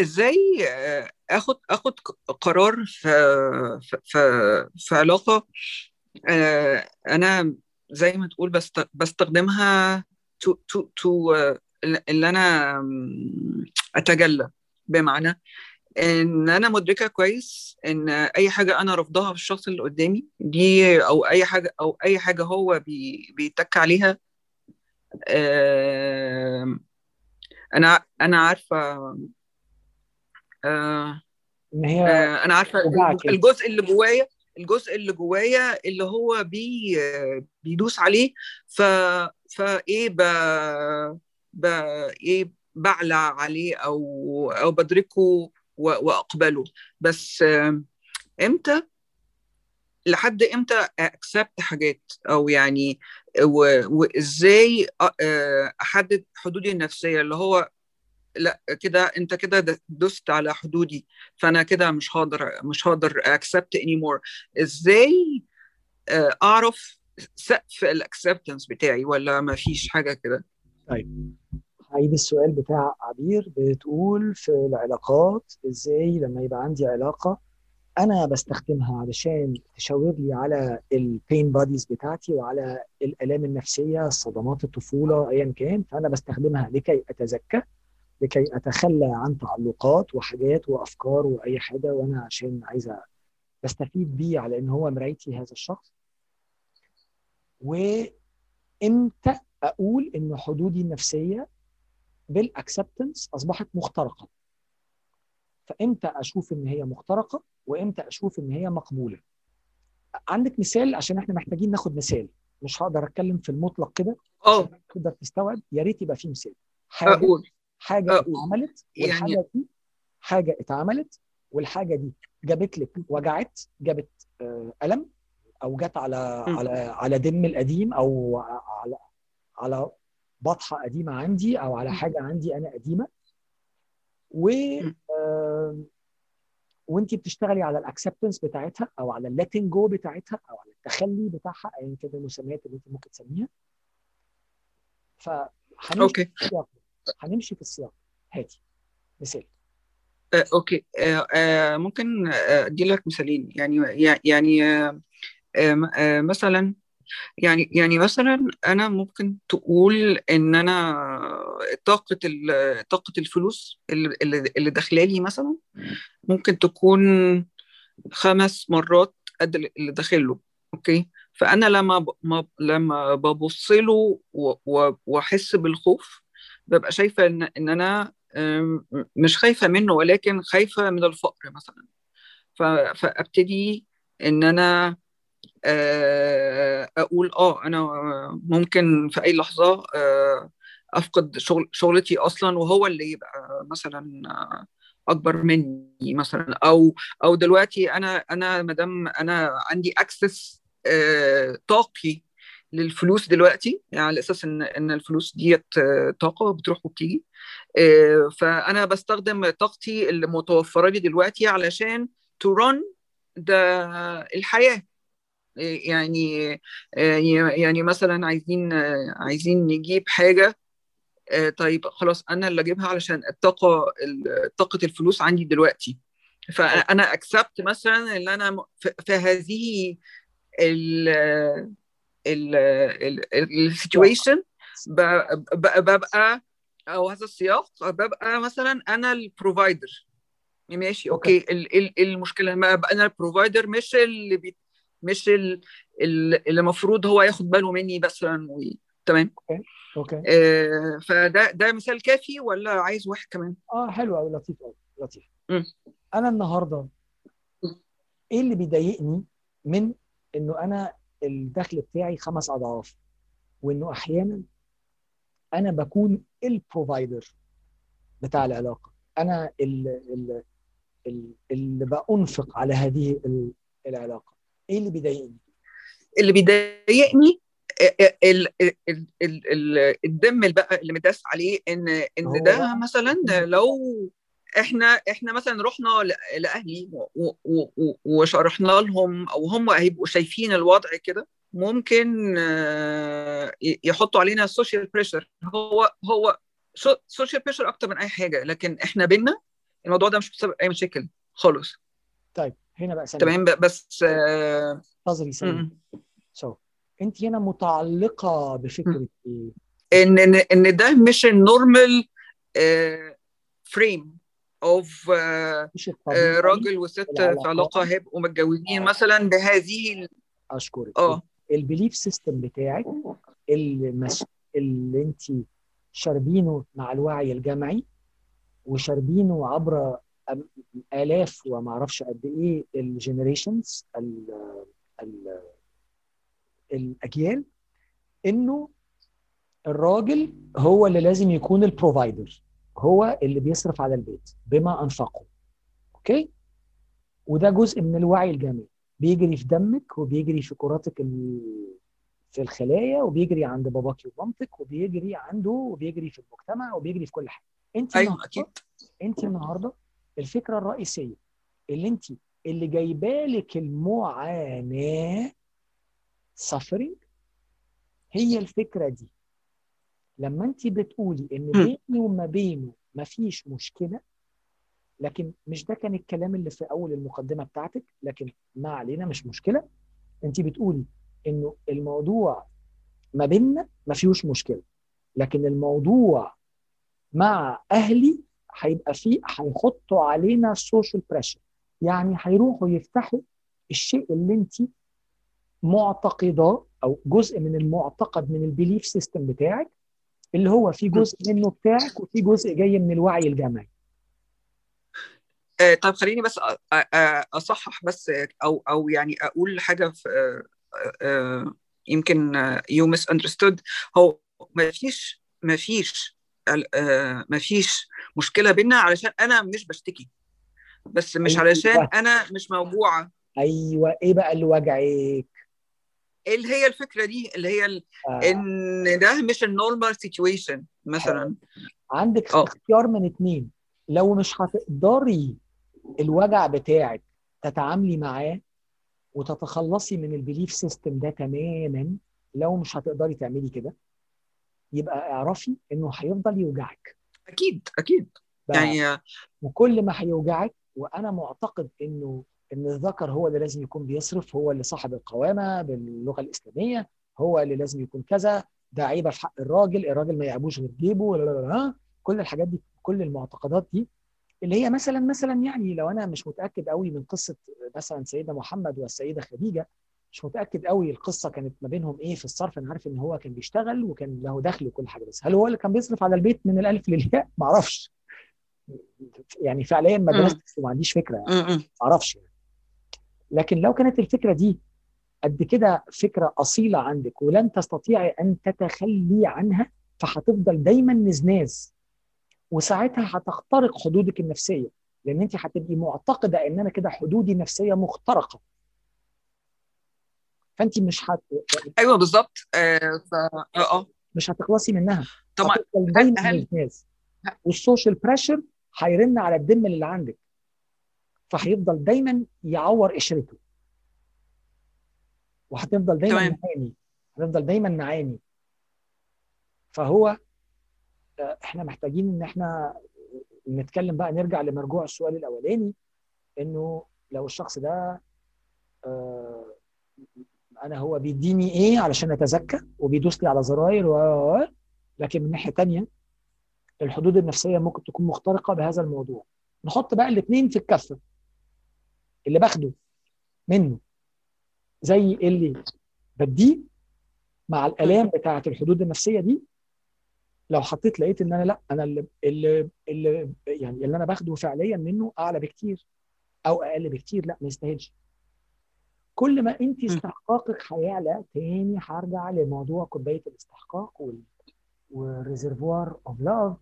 إزاي آه، اخد اخد قرار في في في علاقة آه، أنا زي ما تقول بستخدمها تو تو تو اللي أنا اتجلى. بمعنى ان أنا مدركة كويس ان اي حاجة أنا رفضها في الشخص اللي قدامي دي أو اي حاجة أو اي حاجة هو بي بيتك عليها أنا أنا عارفة إن هي أنا عارفة الجزء اللي جوايا الجزء اللي جوايا اللي هو بي بيدوس عليه ف فايه ب... ب... إيه بعلى عليه أو أو بدركه وأقبله. بس إمتى؟ لحد إمتى أكسبت حاجات؟ أو يعني وإزاي أحدد حدودي النفسية؟ اللي هو لا كده انت كده دست على حدودي فأنا كده مش هقدر مش هقدر accept any more إزاي أعرف سقف ال acceptance بتاعي ولا ما فيش حاجة كده؟ طيب هعيد السؤال بتاع عبير بتقول في العلاقات إزاي لما يبقى عندي علاقة أنا بستخدمها علشان تشاور لي على ال pain bodies بتاعتي وعلى الآلام النفسية صدمات الطفولة ايا كان فأنا بستخدمها لكي اتزكى لكي أتخلى عن تعلقات وحاجات وأفكار وأي حاجة وأنا عشان عايزه بستفيد بيه على إن هو مرايتي هذا الشخص. وإمتى أقول إن حدودي النفسية بالاكسبتنس أصبحت مخترقة؟ فإمتى أشوف إن هي مخترقة؟ وإمتى أشوف إن هي مقبولة؟ عندك مثال؟ عشان إحنا محتاجين ناخد مثال. مش هقدر أتكلم في المطلق كده. آه تقدر تستوعب يا ريت يبقى في مثال. حاجة أقول. حاجة أقول. اتعملت والحاجة يعني دي حاجة اتعملت والحاجة دي جابت لك وجعت جابت آه، ألم أو جت على م. على على دم القديم أو على على بطحة قديمة عندي أو على. حاجة عندي أنا قديمة و. آه، وانت بتشتغلي على ال acceptance بتاعتها أو على ال letting go بتاعتها أو على التخلي بتاعها ايا كده المسميات اللي انت ممكن تسميها فهنمشي okay هنمشي في السياق هاتي مثال آه، okay آه، آه، ممكن آه، أدي لك مثالين يعني يعني آه، مثلا يعني يعني مثلا أنا ممكن تقول إن أنا طاقة طاقة الفلوس اللي اللي اللي داخلة لي مثلا ممكن تكون خمس مرات قد اللي داخله أوكي فأنا لما. لما ببص له. وأحس بالخوف ببقى شايفة ان إن أنا مش خايفة منه ولكن خايفة من الفقر مثلا. فأبتدي إن أنا آه، أقول آه أنا ممكن في أي لحظة آه، أفقد شغل شغلتي أصلا وهو اللي يبقى مثلا آه، أكبر مني مثلا أو أو دلوقتي أنا أنا ما دام أنا عندي اكسس طاقي للفلوس دلوقتي. يعني على أساس إن إن الفلوس ديت آه، طاقة بتروح وبتيجي. آه، فأنا بستخدم طاقتي اللي متوفره لي دلوقتي علشان run ده الحياة. يعني يعني مثلا عايزين عايزين نجيب حاجة طيب خلاص أنا اللي أجيبها علشان الطاقة طاقة الفلوس عندي دلوقتي. فأنا accept مثلا إن أنا في هذه ال situation ببقى أو هذا السياق ببقى مثلا أنا ال provider ماشي okay. المشكلة ما ابقى أنا ال provider مش اللي بي مش اللي المفروض هو ياخد باله مني مثلا. تمام؟ okay okay. آه فده ده مثال كافي ولا عايز واحد كمان؟ آه حلو قوي لطيف قوي لطيف. م. أنا النهارده إيه اللي بيضايقني من إنه أنا الدخل بتاعي خمس أضعاف وإنه أحيانا أنا بكون ال provider بتاع العلاقة. أنا اللي, اللي بأنفق على هذه العلاقة. إيه اللي بيضايقني؟ اللي بيضايقني ال ال ال الدم بقى اللي مداس عليه إن إن ده مثلا لو إحنا إحنا مثلا رحنا لأهلي وشرحنا لهم أو هم هيبقوا شايفين الوضع كده ممكن يحطوا علينا ال social pressure هو هو social pressure أكتر من أي حاجة لكن إحنا بينا الموضوع ده مش بسبب أي مشاكل خالص. طيب هنا بقى سليم. تمام بس آه، نظري سليم. so أنت هنا متعلقة بفكرة إيه؟ إن إن إن ده مش ال normal frame of مش الطبيعي راجل وست في. علاقة هيبقوا متجوزين آه. مثلا بهذه ال- أشكرك آه ال belief system بتاعك اللي, مس... اللي انت شاربينه مع الوعي الجمعي وشاربينه عبر آلاف وما أعرفش قد إيه ال generations الأجيال إنه الراجل هو اللي لازم يكون ال provider هو اللي بيصرف على البيت بما أنفقه. okay؟ وده جزء من الوعي الجمعي بيجري في دمك وبيجري في كراتك ال- في الخلايا وبيجري عند باباكي ومامتك وبيجري عنده وبيجري في المجتمع وبيجري في كل حاجة. أنت أيوه النهارده أكيد. أنت النهارده الفكرة الرئيسية اللي أنت اللي جايبالك المعاناة suffering هي الفكرة دي. لما انت بتقولي إن. بيني وما بينه مفيش مشكلة لكن مش ده كان الكلام اللي في أول المقدمة بتاعتك؟ لكن ما علينا مش مشكلة. انت بتقولي إنه الموضوع ما بيننا ما فيهوش مشكلة لكن الموضوع مع أهلي هيبقى فيه هيحطوا علينا social pressure يعني هيروحوا يفتحوا الشيء اللي انت معتقداه أو جزء من المعتقد من ال belief system بتاعك اللي هو في جزء منه بتاعك وفي جزء جاي من الوعي الجمعي آه، طيب خليني بس أصحح بس أو أو يعني أقول حاجة في آه، آه، يمكن you misunderstood هو ما فيش ما فيش ما فيش مشكلة بينا علشان أنا مش بشتكي بس مش أيوة. علشان أنا مش موجوعة. أيوه. إيه بقى اللي وجعك اللي هي الفكرة دي اللي هي ال- آه. إن ده مش ال normal situation مثلا عندك آه. اختيار من اتنين لو مش هتقدري الوجع بتاعك تتعاملي معاه وتتخلصي من ال belief system ده تماما لو مش هتقدري تعملي كده يبقى اعرفي إنه هيفضل يوجعك أكيد أكيد يعني وكل ما هيوجعك وأنا معتقد إنه إن الذكر هو اللي لازم يكون بيصرف هو اللي صاحب القوامة باللغة الإسلامية هو اللي لازم يكون كذا ده عيبة في حق الراجل الراجل ما يعبوش غير جيبه لا لا لا لا. كل الحاجات دي كل المعتقدات دي اللي هي مثلا مثلا يعني لو أنا مش متأكد قوي من قصة مثلا سيدنا محمد والسيدة خديجة مش متأكد قوي القصة كانت ما بينهم إيه في الصرف أنا عارف إن هو كان بيشتغل وكان له دخل وكل حاجة بس هل هو اللي كان بيصرف على البيت من الألف للياء ما أعرفش يعني فعليا ما. درستش وما عنديش فكرة يعني. ما أعرفش يعني. لكن لو كانت الفكرة دي قد كده فكرة أصيلة عندك ولن تستطيعي أن تتخلي عنها فهتفضل دايما نزناز وساعتها هتخترق حدودك النفسية لأن أنت هتبقي معتقدة ان أنا كده حدودي النفسيه مخترقة. فأنت مش هت... أيوه بالظبط. آه ف... آه آه. مش هتخلصي منها. طبعا هتفضل دايما هل- نزناز وال social pressure هيرن على الدم اللي عندك. فهيفضل دايما يعور قشرته. وهتفضل دايما تمام. نعاني هنفضل دايما نعاني فهو آه، إحنا محتاجين إن إحنا نتكلم بقى نرجع لمرجوع السؤال الأولاني إنه لو الشخص ده آه، أنا هو بيديني إيه علشان اتزكى وبيدوس لي على زراير و لكن من ناحية تانية الحدود النفسية ممكن تكون مخترقة بهذا الموضوع. نحط بقى الاثنين في الكفة. اللي باخده منه زي اللي بديه مع الآلام بتاعة الحدود النفسية دي لو حطيت لقيت إن أنا لأ أنا اللي اللي, اللي يعني اللي أنا باخده فعليا منه أعلى بكتير أو أقل بكتير لأ ما يستاهلش. كل ما أنت استحقاقك هيعلى تاني هرجع لموضوع كوباية الاستحقاق وال وال reservoir of love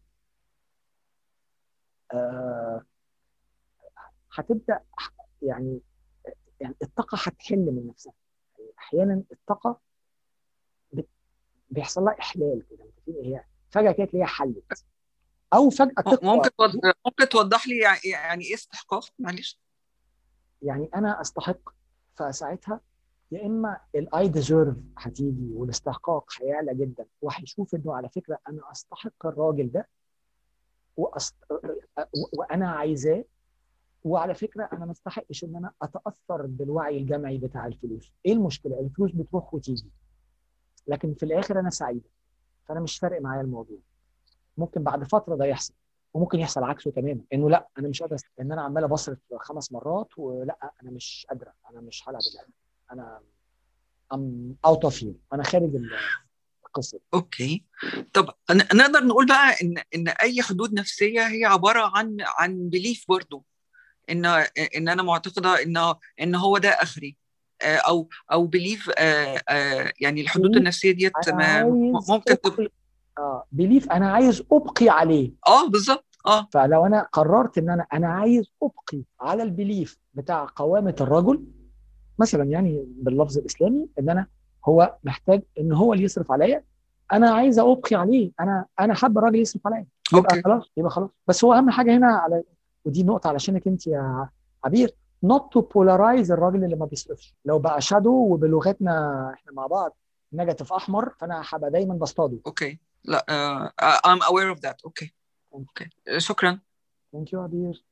هتبدأ يعني يعني الطاقة هتحل من نفسها. يعني أحيانا الطاقة بت- بيحصل لها إحلال كده هي فجأة كده تلاقيها حلت. أو فجأة تقوى ممكن توض- ممكن توضح لي يعني- إيه استحقاق؟ معلش. يعني أنا أستحق فساعتها يا إما ال I deserve هتيجي والاستحقاق هيعلى جدا وهيشوف إنه على فكرة أنا أستحق الراجل ده وأست... وأنا عايزاه وعلى فكرة أنا ما استحقش إن أنا أتأثر بالوعي الجمعي بتاع الفلوس. إيه المشكلة؟ الفلوس بتروح وتيجي. لكن في الآخر أنا سعيده فأنا مش فارق معايا الموضوع. ممكن بعد فترة ده يحصل. وممكن يحصل عكسه تماما. إنه لأ أنا مش قادر إن أنا عمال بصرف خمس مرات ولأ أنا مش قادره أنا مش هلعب اللعبة. أنا I'm out of here أنا خارج القصة. okay. طب نقدر نقول بقى ان إن أي حدود نفسية هي عبارة عن عن belief برضو. إن إن أنا معتقدة إن إن هو ده آخري. آه، أو أو belief يعني الحدود النفسية ديت ممكن تبقى. آه belief أنا عايز أبقي عليه. آه بالظبط آه. فلو أنا قررت إن أنا أنا عايز أبقي على ال belief بتاع قوامة الرجل مثلا يعني باللفظ الإسلامي إن أنا هو محتاج إن هو اللي يصرف عليا أنا عايز أبقي عليه. أنا أنا حابب الراجل يصرف عليا. يبقى خلاص يبقى خلاص. بس هو أهم حاجة هنا على ودي نقطة علشانك انت يا عبير. Not to polarize الراجل اللي ما بيصرفش. لو بقى shadow وبلغتنا إحنا مع بعض negative أحمر فأنا هبقى دايما بصطاده. okay. لا آه I'm aware of that. okay. okay. شكرا. thank you عبير.